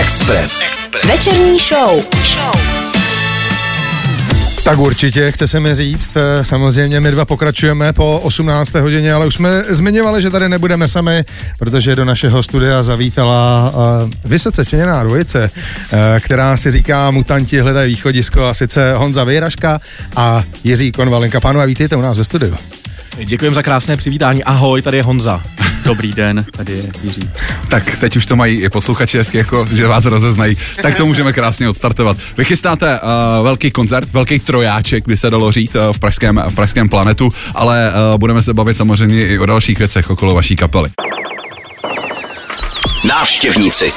Express. Večerní show. Tak určitě, chce se mi říct. eh, Samozřejmě my dva pokračujeme po 18. hodině, ale už jsme zmiňovali, že tady nebudeme sami, protože do našeho studia zavítala uh, vysoce ceněná dvojice, uh, která si říká Mutanti hledají východisko a sice Honza Vejraška a Jiří Konvalenka. Pánové, vítejte u nás ve studiu. Děkujeme za krásné přivítání. Ahoj, tady je Honza. Dobrý den, tady je Jiří. Tak teď už to mají i posluchači hezky, jako, že vás rozeznají. Tak to můžeme krásně odstartovat. Vy chystáte uh, velký koncert, velký trojáček, by se dalo říct, uh, v, pražském, v pražském planetu, ale uh, budeme se bavit samozřejmě i o dalších věcech okolo vaší kapely. Návštěvníci.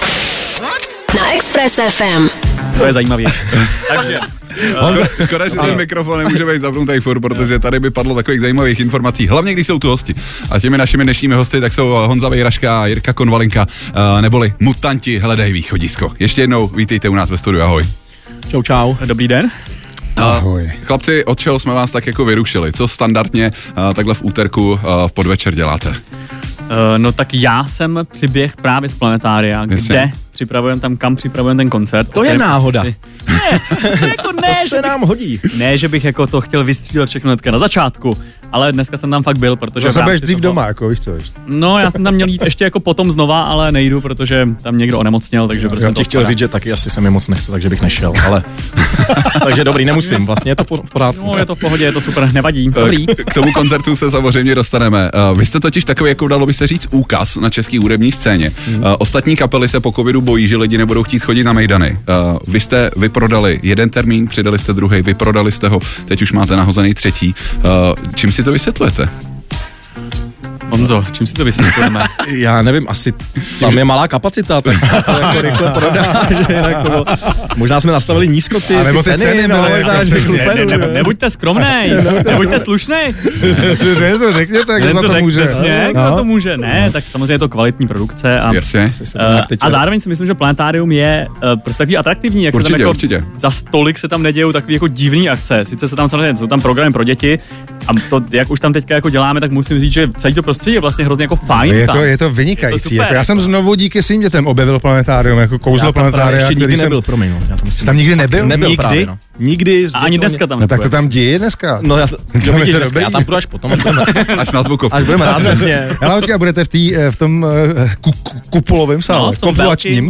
Na Express FM. To je zajímavý. Takže, Škoda, škoda, že ten mikrofon nemůže být zapnutý furt, protože tady by padlo takových zajímavých informací, hlavně když jsou tu hosti. A těmi našimi dnešními hosty tak jsou Honza Vejraška a Jirka Konvalinka, uh, neboli mutanti hledají východisko. Ještě jednou vítejte u nás ve studiu, ahoj. Čau, čau. dobrý den. Ahoj. Chlapci, od čeho jsme vás tak jako vyrušili? Co standardně uh, takhle v úterku v podvečer děláte? No tak já jsem přiběh právě z planetária, Jasně. kde připravujeme tam, kam připravujeme ten koncert. To je náhoda. asi- Ne, to jako ne, To že se bych, nám hodí. ne, že bych jako to chtěl vystřílet všechno hnedka na začátku, ale dneska jsem tam fakt byl, protože... Zase budeš dřív toho- doma, jako víš co, víš. No, já jsem tam měl jít ještě jako potom znova, ale nejdu, protože tam někdo onemocněl, takže prostě Jsem to ti chtěl říct, že taky asi se mi moc nechce, takže bych nešel, ale... takže dobrý, nemusím, vlastně je to po- v pořádku. No, je to v pohodě, je to super, nevadí. Dobrý. K- tomu koncertu se samozřejmě dostaneme. Uh, Vy jste totiž takový, jako dalo by se říct, úkaz na české hudební scéně. Uh, Ostatní kapely se po covidu bojí, že lidi nebudou chtít chodit na Mejdany. Uh, Vy jste vyprodali jeden termín, přidali jste druhý, vyprodali jste ho, teď už máte nahozený třetí. Uh, Čím si to vysvětlujete? Honzo, čím si to vysvětlujeme? Já nevím, asi tam je malá kapacita, tak se to jako rychle prodá, že jinak to bylo. Možná jsme nastavili nízko ty, A nebo ty ceny, ceny no, byly možná, jako že přesně. super. ne, ne, ne, nebuďte skromnej, nebuďte slušnej. Ne, to řekněte, kdo za to řek může. Přesně, kdo No. to může. Ne, tak samozřejmě je to kvalitní produkce. A, Jasně. Se teď- a zároveň si myslím, že Planetárium je uh, prostě takový atraktivní, jak se Určitě, tam jako určitě. za stolik se tam nedějou takový jako divný akce. Sice se tam samozřejmě jsou tam programy pro děti a to, jak už tam teďka jako děláme, tak musím říct, že celý to prostředí je vlastně hrozně jako fajn. Je tam. to, je to vynikající. super, jako já jsem jako. znovu díky svým dětem objevil planetárium, jako kouzlo Já tam planetária, ještě nikdy jsem... nebyl, promiň. no, já to myslím- Jsi tam nikdy nebyl? Nebyl Nikdy? právě, no. Nikdy. a ani dneska tam No tak to tam děje dneska. No já, Tam to je vidíš to dneska, dobrý. já tam půjdu až potom, až budeme, Až na zvukovku. až budeme rád přesně. Hele, počkej, budete v, tý, eh, v tom eh, ku, ku, kupolovém sále, No, v tom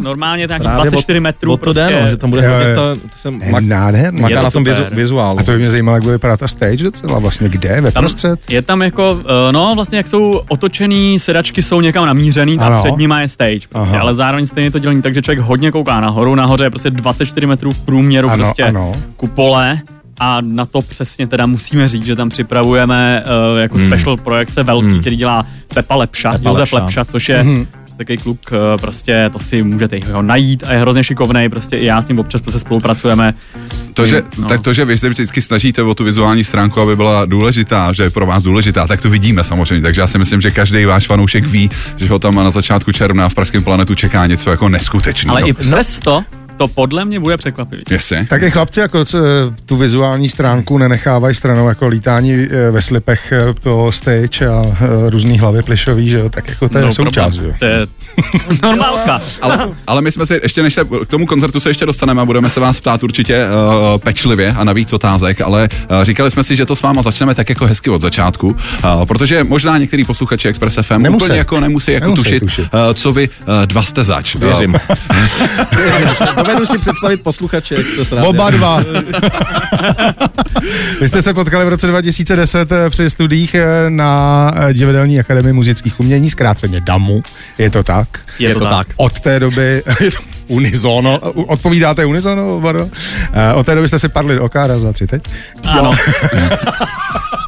normálně nějakých Právě 24 metrů. O to prostě. jde, no, že tam bude hodně to, to jsem Je nádherný. maká Je to na tom vizuálu. A to by mě zajímalo, jak bude vypadat ta stage docela vlastně, kde, ve Tam, prostřed. je tam jako, eh, no vlastně jak jsou otočený, sedačky jsou někam namířený, tam Ano. před nima je stage, prostě, ale zároveň stejně to dělení, takže člověk hodně kouká nahoru, nahoře je prostě 24 metrů v průměru Ano, prostě ano. kupole a na to přesně teda musíme říct, že tam připravujeme uh, jako Hmm. special projekce velký, který dělá Pepa Lepša, Pepa Josef Lepša. Lepša, což je Mhm. Takový kluk, eh, prostě to si můžete ho najít a je hrozně šikovnej, prostě i já s ním občas prostě spolupracujeme. To, že, No. tak to, že vy se vždycky snažíte o tu vizuální stránku, aby byla důležitá, že je pro vás důležitá, tak to vidíme samozřejmě. Takže já si myslím, že každý váš fanoušek ví, že ho tam na začátku června v Pražském planetu čeká něco jako neskutečného. Ale i přesto to podle mě bude překvapivý. Jasně. Tak i chlapci jako c- tu vizuální stránku nenechávají stranou jako lítání eh, ve slipech eh, po stage a eh, různý hlavy plišový, že jo, tak jako to je No, součást, problém. To je normálka. Ale, ale my jsme si, ještě než se k tomu koncertu se ještě dostaneme a budeme se vás ptát určitě uh, pečlivě a navíc otázek, ale uh, říkali jsme si, že to s váma začneme tak jako hezky od začátku, uh, protože možná některý posluchači Express FM Nemusí. úplně jako nemusí jako Nemusí tušit, tušit. Uh, co vy uh, dva jste zač. Věřím. Dovedu si představit posluchače, jak to srát. Oba dva. Vy jste se potkali v roce 2010 eh, při studiích eh, na eh, Divadelní akademii muzických umění, zkráceně DAMu, je to tak? Je, to, tak. Od té doby, je to unizono, odpovídáte unizono, Baro? Od té doby jste si padli do oka, raz, dva, tři, teď? Ano.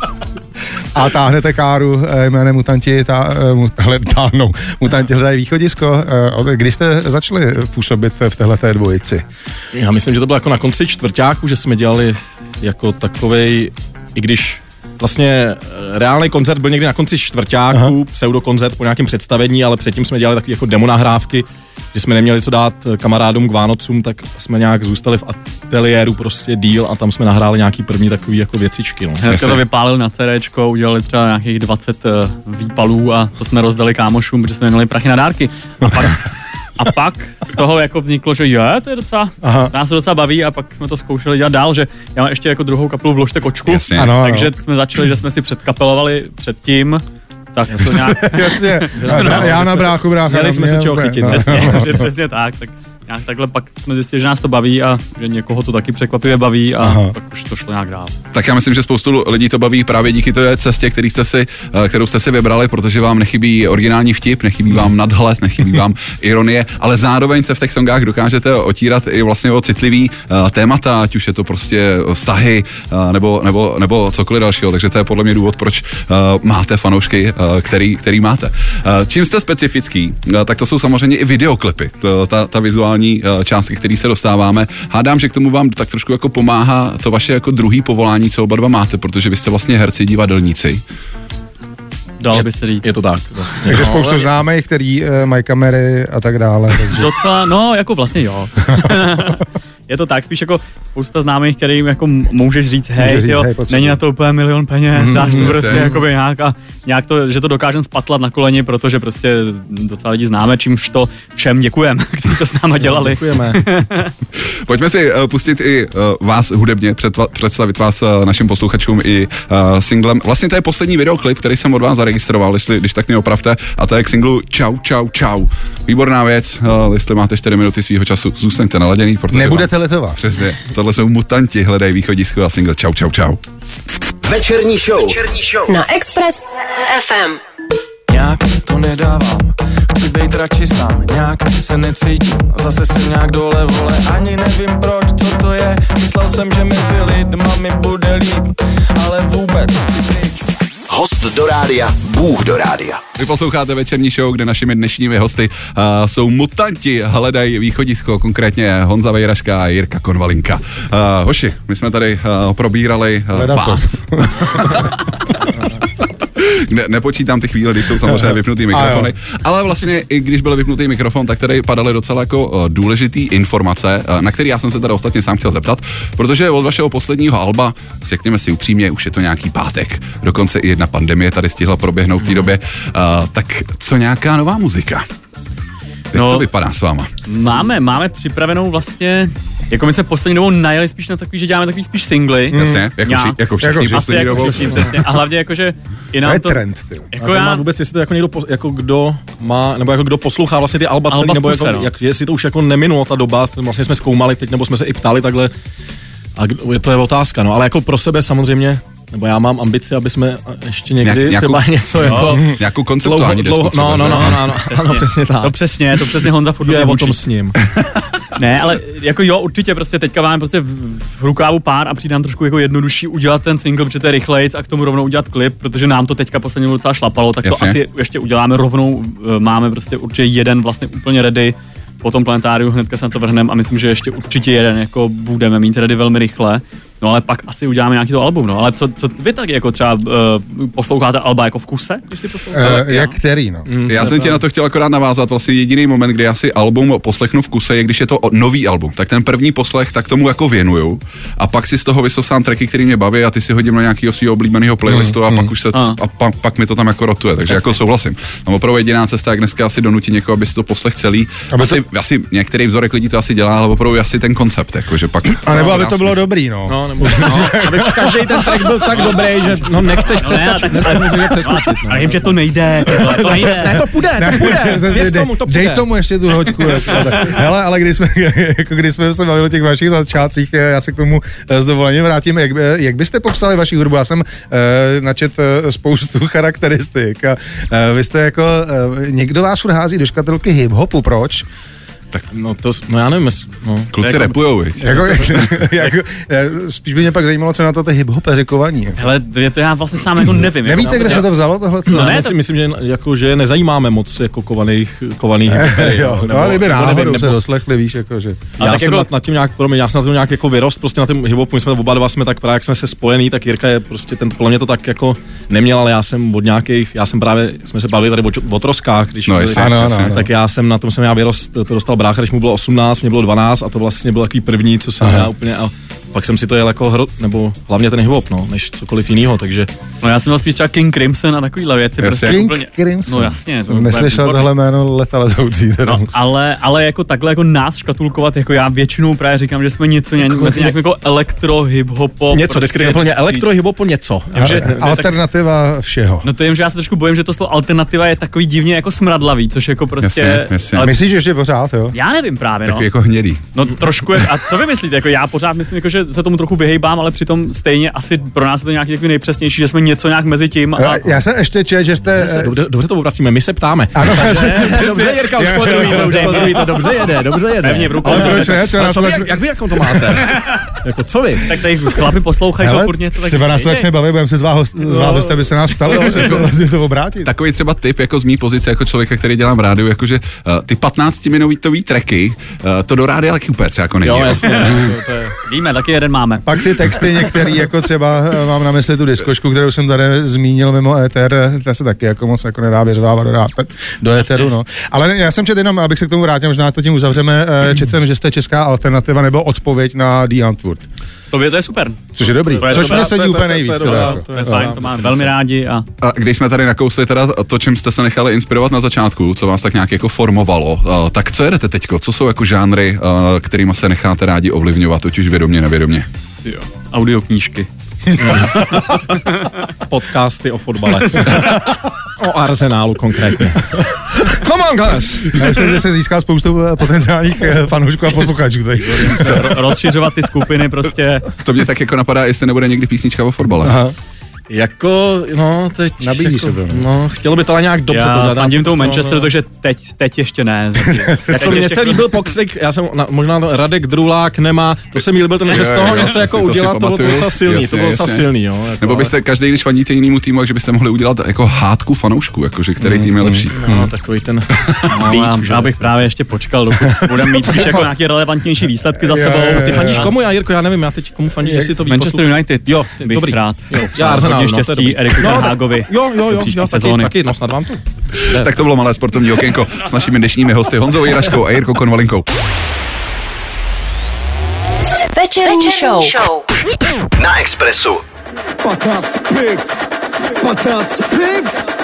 A táhnete káru eh, jménem Mutanti, tá, eh, hle, táhnou, Mutanti hledají východisko. Eh, Kdy jste začali působit v téhleté dvojici? Já myslím, že to bylo jako na konci čtvrtáku, že jsme dělali jako takovej, i když vlastně reálný koncert byl někdy na konci čtvrtáku, pseudokoncert po nějakém představení, ale předtím jsme dělali takové jako demonahrávky, že jsme neměli co dát eh, kamarádům k Vánocům, tak jsme nějak zůstali v ateliéru prostě díl a tam jsme nahráli nějaký první takový jako věcičky. No. Hnedka to vypálil na CDčko, udělali třeba nějakých 20 uh, výpalů a to jsme rozdali kámošům, protože jsme neměli prachy na dárky. A pak, A pak z toho jako vzniklo, že je, to je docela, Aha. nás to docela baví a pak jsme to zkoušeli dělat dál, že já mám ještě jako druhou kapelu Vložte kočku, Jasně. Ano, ano. takže jsme začali, že jsme si předkapelovali předtím, tak nějak, Jasně, já, na bráchu, brácha. Měli jsme se čeho chytit. No. přesně, přesně, přesně tak, tak nějak takhle pak jsme zjistili, že nás to baví a že někoho to taky překvapivě baví a Aha. pak už to šlo nějak dál. Tak já myslím, že spoustu lidí to baví právě díky té cestě, který jste si, eh, kterou jste si vybrali, protože vám nechybí originální vtip, nechybí vám nadhled, nechybí vám ironie, ale zároveň se v těch songách dokážete otírat i vlastně o citlivý uh, témata, ať už je to prostě vztahy uh, nebo, nebo, nebo cokoliv dalšího. Takže to je podle mě důvod, proč máte fanoušky, který, který máte. Čím jste specifický, tak to jsou samozřejmě i videoklipy, ta, ta vizuální uh, část, ke který se dostáváme. Hádám, že k tomu vám tak trošku jako pomáhá to vaše jako druhý povolání, co oba dva máte, protože vy jste vlastně herci, divadelníci. Dalo by se říct. Je to tak. Vlastně. Takže No, spoustu ale- známých, který uh, mají kamery a tak dále. Takže. Docela, no jako vlastně jo. je to tak, spíš jako spousta známých, kterým jako můžeš říct, hej, Může říct, jo, hej, není na to úplně milion peněz, dáš to prostě jakoby nějak a nějak to, že to dokážem spatlat na koleni, protože prostě docela lidi známe, čímž to všem děkujem, kteří to s náma dělali. Děkujeme. Pojďme si uh, pustit i uh, vás hudebně, předva- představit vás uh, našim posluchačům i uh, singlem. Vlastně to je poslední videoklip, který jsem od vás zaregistroval, jestli, když tak mě opravte, a to je k singlu Čau, čau, čau. Výborná věc, uh, jestli máte 4 minuty svého času, zůstaňte naladěný, protože Nebudete litovat. Přesně, tohle jsou mutanti, hledají východisko a single Čau, čau, čau. Večerní show. Na Express FM. Nějak to nedávám, chci být radši sám, nějak se necítím, zase jsem nějak dole vole, ani nevím proč, co to je, myslel jsem, že mezi lidma mi bude líp, ale vůbec chci pryč. Host do rádia, Bůh do rádia. Vy posloucháte večerní show, kde našimi dnešními hosty uh, jsou mutanti, hledají východisko, konkrétně Honza Vejraška a Jirka Konvalinka. Uh, hoši, my jsme tady uh, probírali uh, vás. ne, nepočítám ty chvíle, když jsou samozřejmě vypnutý mikrofony, ale vlastně i když byl vypnutý mikrofon, tak tady padaly docela jako uh, důležitý informace, uh, na které já jsem se tady ostatně sám chtěl zeptat, protože od vašeho posledního alba, řekněme si upřímně, už je to nějaký pátek, dokonce i jedna pandemie tady stihla proběhnout v té době, uh, tak co nějaká nová muzika? Jak No. to vypadá s váma? Máme, máme připravenou vlastně, jako my se poslední dobou najeli spíš na takový, že děláme takový spíš singly. Jasně, jako, Já- vši, jako všichni jako poslední jako dobou. všichni, přesně. A hlavně jako, že i To nám je to, trend, ty. jako já... já, vůbec, jestli to jako někdo, pos- jako kdo má, nebo jako kdo poslouchá vlastně ty alba, Alba nebo jako, no. jak, jestli to už jako neminulo ta doba, to vlastně jsme zkoumali teď, nebo jsme se i ptali takhle, a to je otázka, no, ale jako pro sebe samozřejmě, nebo já mám ambici, aby jsme ještě někdy Nějak- nějakou- třeba něco jako Nějakou konceptuální desku no, no, no, no, no, no, ano, přesně tak. to přesně, to přesně Honza furt je o tom s ním. Ne, ale jako jo, určitě prostě teďka máme prostě v, rukávu pár a přijde nám trošku jako jednodušší udělat ten single, protože to je rychlejc a k tomu rovnou udělat klip, protože nám to teďka posledně docela šlapalo, tak Jasně. to asi ještě uděláme rovnou, eh, máme prostě určitě jeden vlastně úplně ready, po tom planetáriu hnedka se na to vrhneme a myslím, že ještě určitě jeden jako budeme mít ready velmi rychle. No ale pak asi uděláme nějaký to album, no. Ale co, co vy tak jako třeba uh, posloucháte alba jako v kuse, když si posloucháte? Uh, jak který, no. Já jsem tě na to chtěl akorát navázat. Vlastně jediný moment, kdy já si album poslechnu v kuse, je když je to nový album. Tak ten první poslech, tak tomu jako věnuju. A pak si z toho vysosám tracky, který mě baví a ty si hodím na nějakého svého oblíbeného playlistu a pak už se A. a pak, pak mi to tam jako rotuje. Takže jako souhlasím. No opravdu jediná cesta, jak dneska asi donutit někoho, aby si to poslech celý. Aby Asi, asi některý vzorek lidí to asi dělá, ale opravdu asi ten koncept, jako, že pak. A nebo aby to bylo smysl. dobrý, no. No, nebo, no, aby každý ten track byl tak dobrý, že no nechceš No, ne, přeskočit, tak- nesmíš přeskočit. No. A vím, že to nejde, tyhle, to nejde. Ne, to půjde, to půjde, věř dej, tomu, to dej půjde. tomu ještě tu hoďku. jako. Hele, ale když jsme, jako když jsme se bavili o těch vašich začátcích, eh, já se k tomu eh, s dovolením vrátím. Jak, by- jak byste popsali vaši hudbu? Já jsem uh, načet spoustu charakteristik a uh, vy jste jako, uh, někdo vás furt hází do škatulky hip-hopu, proč? No, to, no já nevím, no. Kluci Jako- repujou, viď? Jako, jako, eh, spíš by mě pak zajímalo, co na to ty hip-hopeři kovaní. Hele, je to já vlastně sám jako nevím. Nevíte, jako, kde se to vzalo tohle? No No ne, ne, to- si myslím, že, jako, že nezajímáme moc jako kovaných, kovaných hipstery, jo, no, ale kdyby nebo náhodou nevím, se nebo- doslechli, víš, jako, že... Ale já tak jsem jako- nad, tím nějak, promiň, já jsem na tom nějak jako vyrost prostě na tom hiphopu, my jsme oba dva jsme tak právě, jak jsme se spojený, tak Jirka je prostě ten, podle mě to tak jako neměl, ale já jsem od nějakých, já jsem právě, jsme se bavili tady o, o troskách, když No, byli- Ano, ano. tak já jsem na tom jsem já vyrost, to dostal brácha, když mu bylo 18, mě bylo 12 a to vlastně byl takový první, co jsem já úplně a pak jsem si to jel jako hro, nebo hlavně ten hip no, než cokoliv jiného, takže... No já jsem měl spíš třeba King Crimson a takovýhle věci. Jasně. Prostě King úplně, Crimson. No jasně. to Jsem neslyšel tohle jméno leta letoucí. No, ale, ale jako takhle jako nás škatulkovat, jako já většinou právě říkám, že jsme něco nějak, mezi nějakým jako elektro, hip hopo. Něco, vždycky úplně elektro, hip hop, něco. A- že- ne, Alternativa všeho. No to je, že já se trošku bojím, že to slovo alternativa je takový divně jako smradlavý, což jako prostě... Jasně, jasně. Ale Myslíš, že ještě pořád, jo? já nevím právě, no. Takový jako hnědý. No trošku je, a co vy myslíte, jako já pořád myslím, jako, že se tomu trochu vyhejbám, ale přitom stejně asi pro nás je to nějaký takový nejpřesnější, že jsme něco nějak mezi tím a, Já, já jsem ještě čet, že jste... eh, Dobře, dobře to obracíme, my se ptáme. Ano, Dobře, Jirka, už po druhý, to už po druhý, to dobře jede, dobře jede. Pevně v rukou. Ale proč ne? Co nás jak, jak vy, jak to máte? jako co vy? tak tady chlapi poslouchají, že furt něco tak třeba nás to začne bavit, budeme se zvát, host, hosta, aby se nás ptali, že to vlastně to obrátit. Takový třeba tip jako z mý pozice jako člověka, který dělám v rádiu, jakože uh, ty 15 minutový tracky, uh, to do rádia taky úplně třeba jako není. Jo, jo. jasně. To, to je... Víme, taky jeden máme. Pak ty texty některý, jako třeba eh, mám na mysli tu diskošku, kterou jsem tady zmínil mimo éter, ta se taky jako moc jako nedá věřovávat do, do éteru, no. Ale já jsem četl jenom, abych se k tomu vrátil, možná to tím uzavřeme, eh, četl jsem, že jste česká alternativa nebo odpověď na The Antwoord. To je, to je super. Což je dobrý. To je Což mě sedí úplně to je- nejvíc. to je fajn, to máme velmi rádi a A když jsme tady nakousli teda to, čím jste se nechali inspirovat na začátku, co vás tak nějak jako formovalo, tak co jedete teďko? Co jsou jako žánry, kterými se necháte rádi ovlivňovat, ať už vědomě, nevědomě? jo, audioknížky. Podcasty o fotbale. o Arsenálu konkrétně. Come on, guys! Já myslím, že se získá spoustu eh, potenciálních eh, fanoušků a posluchačů. tady. Ro- rozšiřovat ty skupiny prostě. To mě tak jako napadá, jestli nebude někdy písnička o fotbale. Aha. Jako, no, teď... Nabízí jako, se to, no. No, chtělo by to ale nějak dobře to Já dělat. fandím tomu Prostě, Manchesteru, no, takže teď, teď ještě ne. Jako mně se líbil pokřik, já jsem, na, možná to Radek Drulák nemá, to se mi líbil ten, že z toho něco to jako to udělat, to bylo to docela silný, Jasně, to bylo docela silný, jo. Jako, Nebo byste každý, když fandíte jinému týmu, takže byste mohli udělat jako hádku fanoušků, jakože který tým je lepší. ale, no, takový ten já, beef, že? já bych právě ještě počkal, dokud budeme mít spíš jako nějaké relevantnější výsledky za sebou. Ty fandíš komu, já Jirko, já nevím, já teď komu fandíš, jestli to ví Manchester United. Jo, ty, bych dobrý. rád. Jo, já Hodně no, štěstí dobrý. Eriku No, Ten Hagovi. Jo, jo, jo, já taky, sezóny. taky, no snad vám to. Tak to bylo malé sportovní okénko s našimi dnešními hosty Honzou Jiraškou a Jirkou Konvalinkou. Večerní show. Na Expressu. Patas piv, patas piv.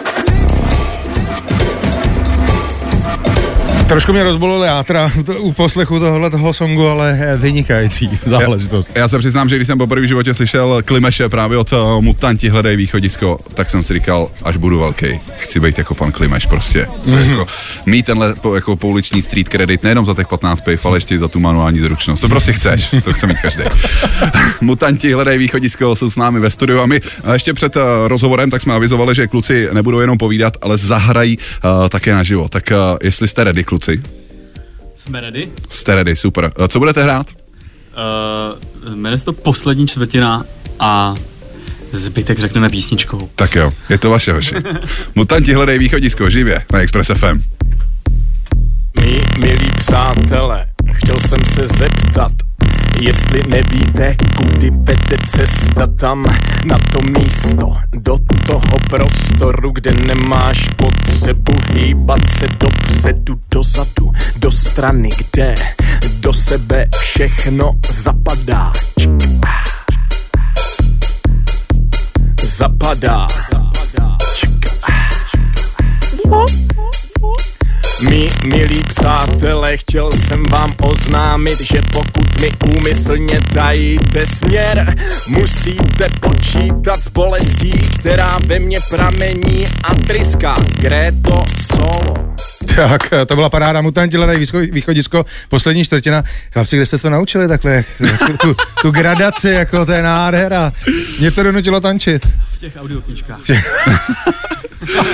Trošku mě rozbolilo játra to- u poslechu tohohle toho songu, ale eh, vynikající záležitost. Já se přiznám, že když jsem poprvé v životě slyšel Klimeše právě od uh, Mutanti hledají východisko, tak jsem si říkal, až budu velký, chci být jako pan Klimeš prostě. Je jako, mít tenhle po, jako pouliční street credit nejenom za těch 15 piv, ale ještě za tu manuální zručnost. To prostě chceš, to chce mít každý. Mutanti hledají východisko, jsou s námi ve studiu a my ještě před uh, rozhovorem tak jsme avizovali, že kluci nebudou jenom povídat, ale zahrají uh, také naživo. Tak uh, jestli jste ready, kluci, Jsme ready? jste ready, super. Co budete hrát? Uh, jmenuje se to poslední čtvrtina a zbytek řekneme písničkou. Tak jo, je to vaše hoši. Mutanti hledají východisko živě na Express FM. Mí milí přátelé, chtěl jsem se zeptat, jestli nevíte, kudy vede cesta tam na to místo, do toho prostoru, kde nemáš potřebu hýbat se dopředu, dozadu, do strany, kde do sebe všechno zapadá. Zapadá. Mí milí přátelé, chtěl jsem vám oznámit, že pokud mi úmyslně tajíte směr, musíte počítat s bolestí, která ve mně pramení a tryská Gréto solo. Tak, eh, to byla paráda Mutanti hledají východisko, poslední čtvrtina. Chlapci, kde jste to naučili takhle? Tu, tu, tu gradaci, jako to je nádhera. Mě to donutilo tančit. V těch audioknížkách.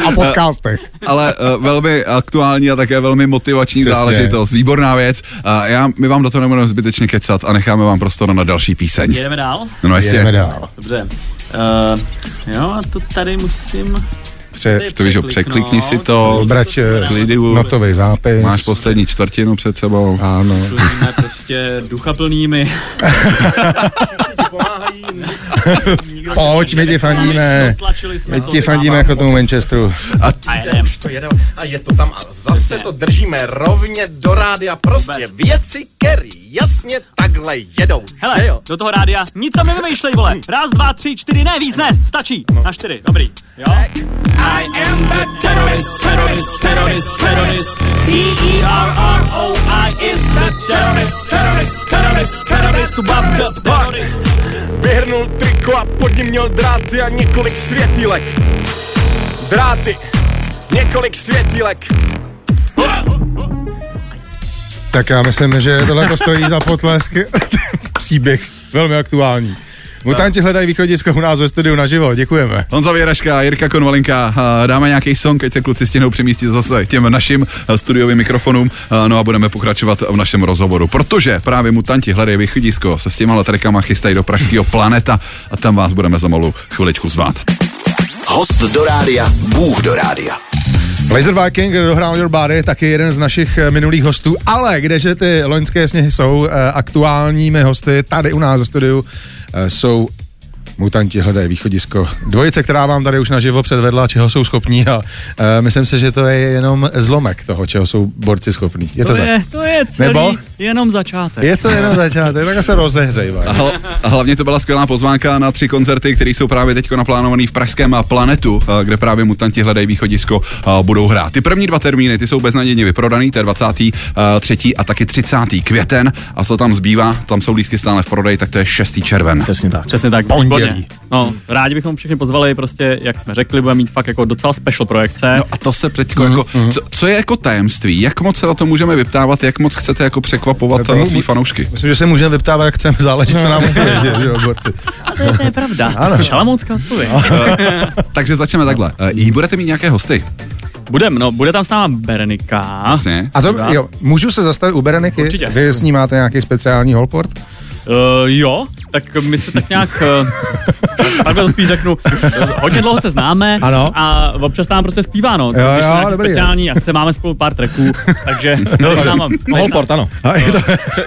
A podcastech. Ale uh, velmi aktuální a také velmi motivační Přesně. záležitost. Výborná věc. Uh, já, my vám do toho nebudeme zbytečně kecat a necháme vám prostor na další píseň. Jedeme dál? No jestli. Jdeme dál. Dobře. Uh, jo, a to tady musím... Pře- To víš, že překlikni si to. brať eh, notový zápis. Máš poslední čtvrtinu před sebou. Ano. Budeme prostě duchaplnými. Pojď, my ti fandíme. My ti fandíme jako tomu Manchesteru. A jedem. To a je to tam a zase to držíme rovně do rádia. Prostě věci, který jasně takhle jedou. Hele, jo? do toho rádia nic tam nevymýšlej, vole. Raz, dva, tři, čtyři, ne, víc ne, stačí. Na čtyři, dobrý. Jo? I am the terrorist, terrorist, terrorist, terrorist. T-E-R-R-O-I is the terrorist, terrorist, terrorist, terrorist. To Bob the terrorist. Vyhrnul triko a pod ním měl dráty a několik světílek. Dráty, několik světílek. Tak já myslím, že tohle stojí za potlesk. Příběh velmi aktuální. Mutanti hledají východisko u nás ve studiu naživo, děkujeme. Honza Věraška, Jirka Konvalinka, dáme nějaký song, ať se kluci stěhnou přemístit zase k těm našim eh, studiovým mikrofonům, a no a budeme pokračovat v našem rozhovoru, protože právě mutanti hledají východisko, se s těma trikama chystají do pražského planeta a tam vás budeme za malou chviličku zvát. Host do rádia, Bůh do rádia. Laser Viking dohrál Your Body, taky jeden z našich eh, minulých hostů, ale kdeže ty loňské sněhy jsou eh, aktuálními hosty tady u nás ve studiu, eh, jsou Mutanti hledají východisko. Dvojice, která vám tady už naživo předvedla, čeho jsou schopní a uh, myslím si, že to je jenom zlomek toho, čeho jsou borci schopní. Je to, To tak? je, to je celý Nebo? jenom začátek. Je to jenom začátek, tak se rozehřejvaj. A, hl- a hlavně to byla skvělá pozvánka na tři koncerty, které jsou právě teď naplánované v pražském Planetu, eh, kde právě mutanti hledají východisko a budou hrát. Ty první dva termíny, ty jsou beznadějně vyprodaný, to je 23. a taky 30. květen a co tam zbývá, tam jsou lístky stále v prodeji, tak to je 6. červen. Přesně tak. Přesně tak, Pondělí. Výborně. No, rádi bychom všechny pozvali, prostě, jak jsme řekli, budeme mít fakt jako docela special projekce. No a to se teď jako, co, co, je jako tajemství? Jak moc se na to můžeme vyptávat? Jak moc chcete jako překvapovat svý mu- fanoušky? Myslím, že se můžeme vyptávat, jak chceme, záleží, co nám odpovědí, že jo, borci. A to, je- to je pravda. Ano. Šalamounská odpověď. Takže začneme takhle. Uh, jí budete mít nějaké hosty? Budem, no, bude tam s náma Berenika. Jasně. A to, jo, můžu se zastavit u Bereniky? Určitě. Vy s ní máte nějaký speciální holport? Uh, jo, tak my se tak nějak, uh, takhle to spíš řeknu, hodně dlouho se známe Ano. a občas tam prostě zpívá, no. Jo, Když jo, dobrý, speciální akce, máme spolu pár tracků, takže no, nám, Holport, ano. Je to,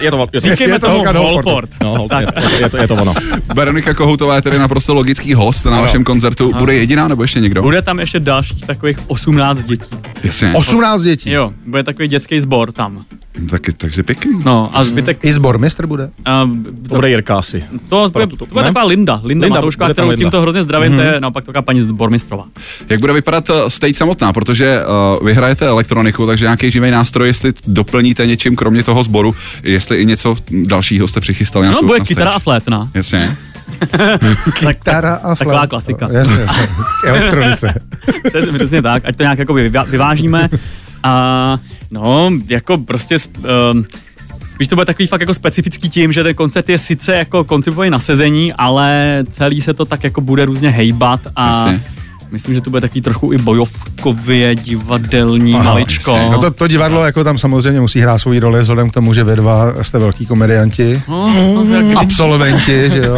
Je to, je, Říkejme je to tomu Holport. no, holka, je, je, to, je to ono. Veronika Kohoutová je tedy naprosto logický host na vašem koncertu. Bude jediná nebo ještě někdo? Bude tam ještě dalších takových 18 dětí. Jasně. 18 dětí. Jo, bude takový dětský sbor tam. Tak, takže pěkný. No a zbytek... I zbor mistr bude? A, To bude Jirka asi. to, bude, to bude taková Linda, Linda, Linda, tam kterou Linda. tímto hrozně zdravím, to je naopak taková paní Bormistrová. Jak bude vypadat uh, stage samotná, protože uh, vy hrajete elektroniku, takže nějaký živý nástroj, jestli doplníte něčím kromě toho sboru, jestli i něco dalšího jste přichystali na No, bude kytara a flétna. Jasně. Kytara a Taková flétna. klasika. Jasně, jasně. K elektronice. Přesně, přesně tak, ať to nějak jako vyvá, vyvážíme. A no, jako prostě um, spíš to bude takový fakt jako specifický tím, že ten koncert je sice jako koncipovaný na sezení, ale celý se to tak jako bude různě hejbat a Jasně. Myslím, že to bude takový trochu i bojovkově divadelní Aha, maličko. jasně. No to, to divadlo jako tam samozřejmě musí hrát svou roli vzhledem k tomu, že vy dva jste velký komedianti. No, no, jak- Absolventi, že jo,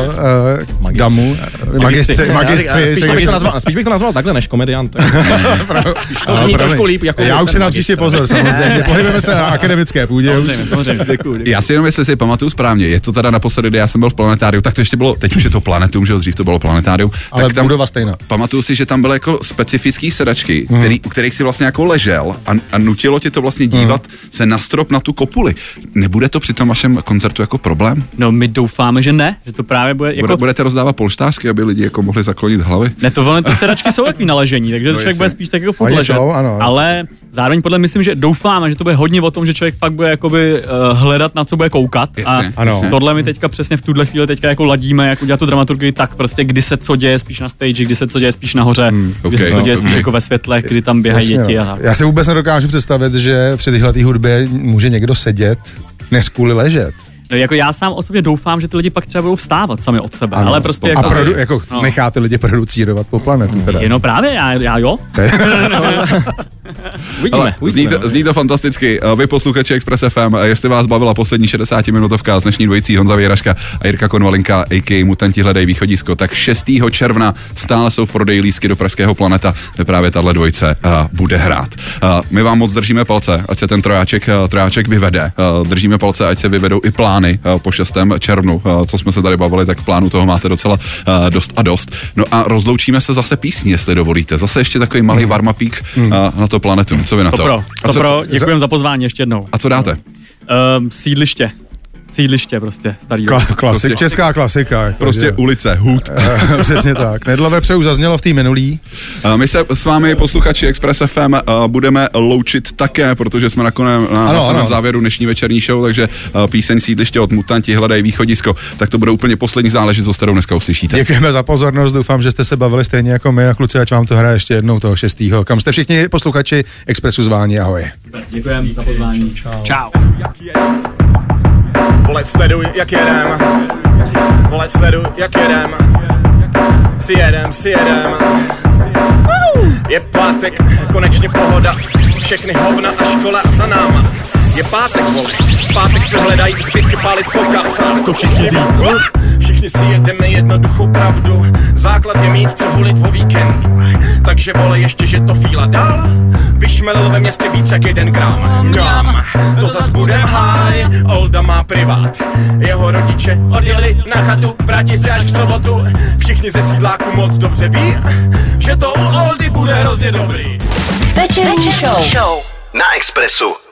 uh, damu, eh, magistři, magistři. spíš, bych to nazval, spíš bych to nazval takhle než komediant. to zní trošku líp jako Já už si na příště pozor, samozřejmě. Pohybujeme se na akademické půdě. už. Samozřejmě, samozřejmě. Děkuju, děkuju. Já si jenom, jestli si pamatuju správně, je to teda naposledy, kdy já jsem byl v planetáriu, tak to ještě bylo, teď už je to planetum, že jo, dřív to bylo planetárium. Ale tak tam, budova stejná. Pamatuju si, že tam byly jako specifické sedačky, Mhm. který, u kterých si vlastně jako ležel a, a nutilo tě to vlastně dívat se na strop na tu kopuli. Nebude to při tom vašem koncertu jako problém? No my doufáme, že ne, že to právě bude Bude, jako... budete rozdávat polštářky, aby lidi jako mohli zaklonit hlavy? Ne, to ono, ty sedačky jsou takový naležení, takže no, člověk bude spíš tak jako furt ležet. jsou, ano. Ale zároveň podle myslím, že doufáme, že to bude hodně o tom, že člověk fakt bude jakoby uh, hledat, na co bude koukat. Jasně, a ano. tohle my teďka přesně v tuhle chvíli teďka jako ladíme, jak udělat tu dramaturgii tak prostě, kdy se co děje spíš na stage, kdy se co děje spíš nahoře, hmm, kdy se ok, co no, děje spíš jako ve světlech, kdy tam běhají Jasně, děti no. a. Já si vůbec nedokážu představit, že při téhle hudbě může někdo sedět, než kvůli ležet. No, jako já sám osobně doufám, že ty lidi pak třeba budou vstávat sami od sebe, ale prostě a jako, produ, jako No. necháte lidi producírovat po planetu. Teda. Jenom právě, já, já jo. Je- Uvidíme, Ale zní, uvidíme. to, zní to fantasticky. Eh, Vy posluchači Express FM, eh, jestli vás bavila poslední 60 minutovka z dnešní dvojicí Honza Věraška a Jirka Konvalinka, a.k.a. Mutanti hledají východisko, tak 6. června stále jsou v prodeji lístky do Pražského planeta, kde právě tahle dvojice uh, bude hrát. Uh, my vám moc držíme palce, ať se ten trojáček, uh, trojáček vyvede. Uh, držíme palce, ať se vyvedou i plány plány uh, po 6. červnu, uh, co jsme se tady bavili, tak plánu toho máte docela uh, dost a dost. No a rozloučíme se zase písní, jestli dovolíte. Zase ještě takový malý warmapík uh, na to planetu. Co vy na to? To pro, A to co, pro, děkujem za pozvání ještě jednou. a co dáte? Uh, sídliště. Sídliště prostě, starý. Kla, klasik, Prostě- česká klasika. Jako, Prostě že- ulice, hud. Eh, Přesně tak. Nedlové pře už zaznělo v té minulý. A My se s vámi, posluchači Express FM, a budeme loučit také, protože jsme nakonec na, na Ano, samém ano. závěru dnešní večerní show, takže píseň sídliště od Mutanti hledají východisko. Tak to bude úplně poslední záležitost, kterou dneska uslyšíte. Děkujeme za pozornost, doufám, že jste se bavili stejně jako my a kluci, ať vám to hraje ještě jednou toho 6. Kam jste všichni posluchači Expressu zváni, ahoj. Děkujem za pozvání. Čau. Čau. Vole, sleduj, jak jedem. Vole, sleduj, jak jedem. Si jedem, si jedem. Je pátek, konečně pohoda. Všechny hovna a škola za náma. Je pátek, vole. Pátek se hledají zbytky palic po kapsách. To všichni ví. Všichni si jedeme jednoduchou pravdu. Základ je mít co hulit o víkendu. Takže vole ještě, že to fíla dál. Vyšmelil ve městě víc jak jeden gram. Mňam, to zas budem háj. Olda má privát. Jeho rodiče odjeli na chatu, vrátí se až v sobotu. Všichni ze sídláku moc dobře ví, že to u Oldy bude hrozně dobrý. Večerní show. Na Expressu